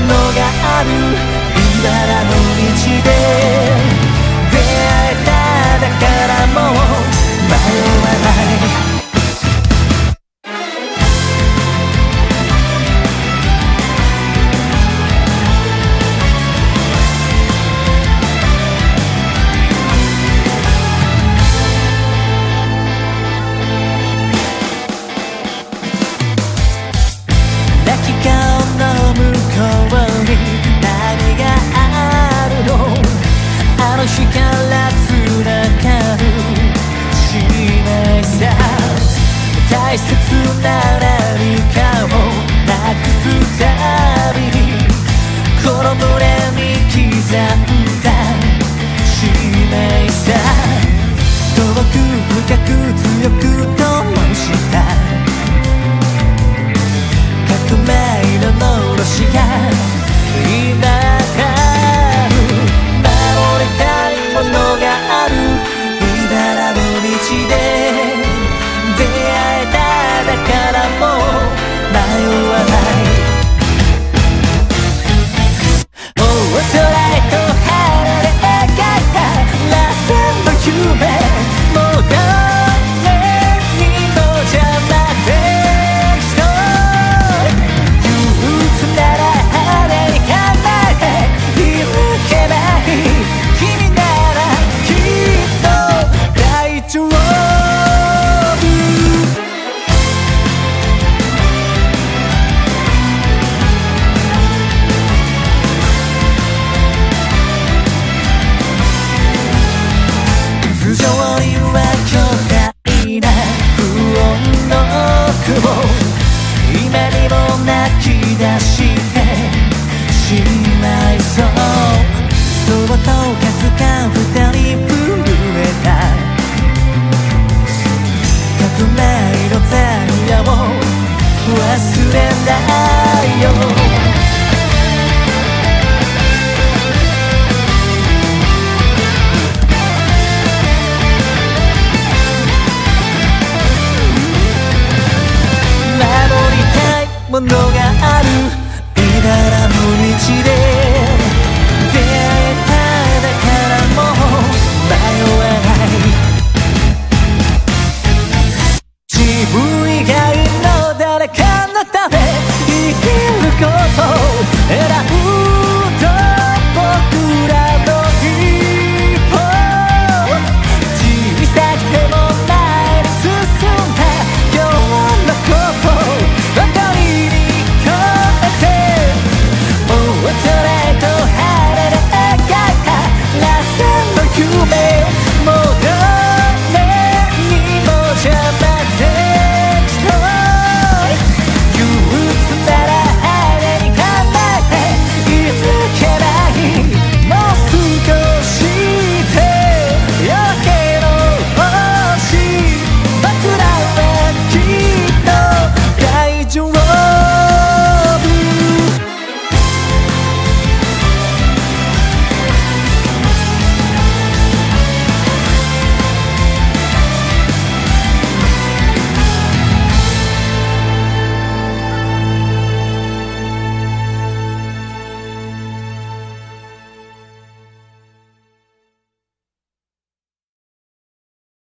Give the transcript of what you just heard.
のがある。茨の道で Yeah. 분노가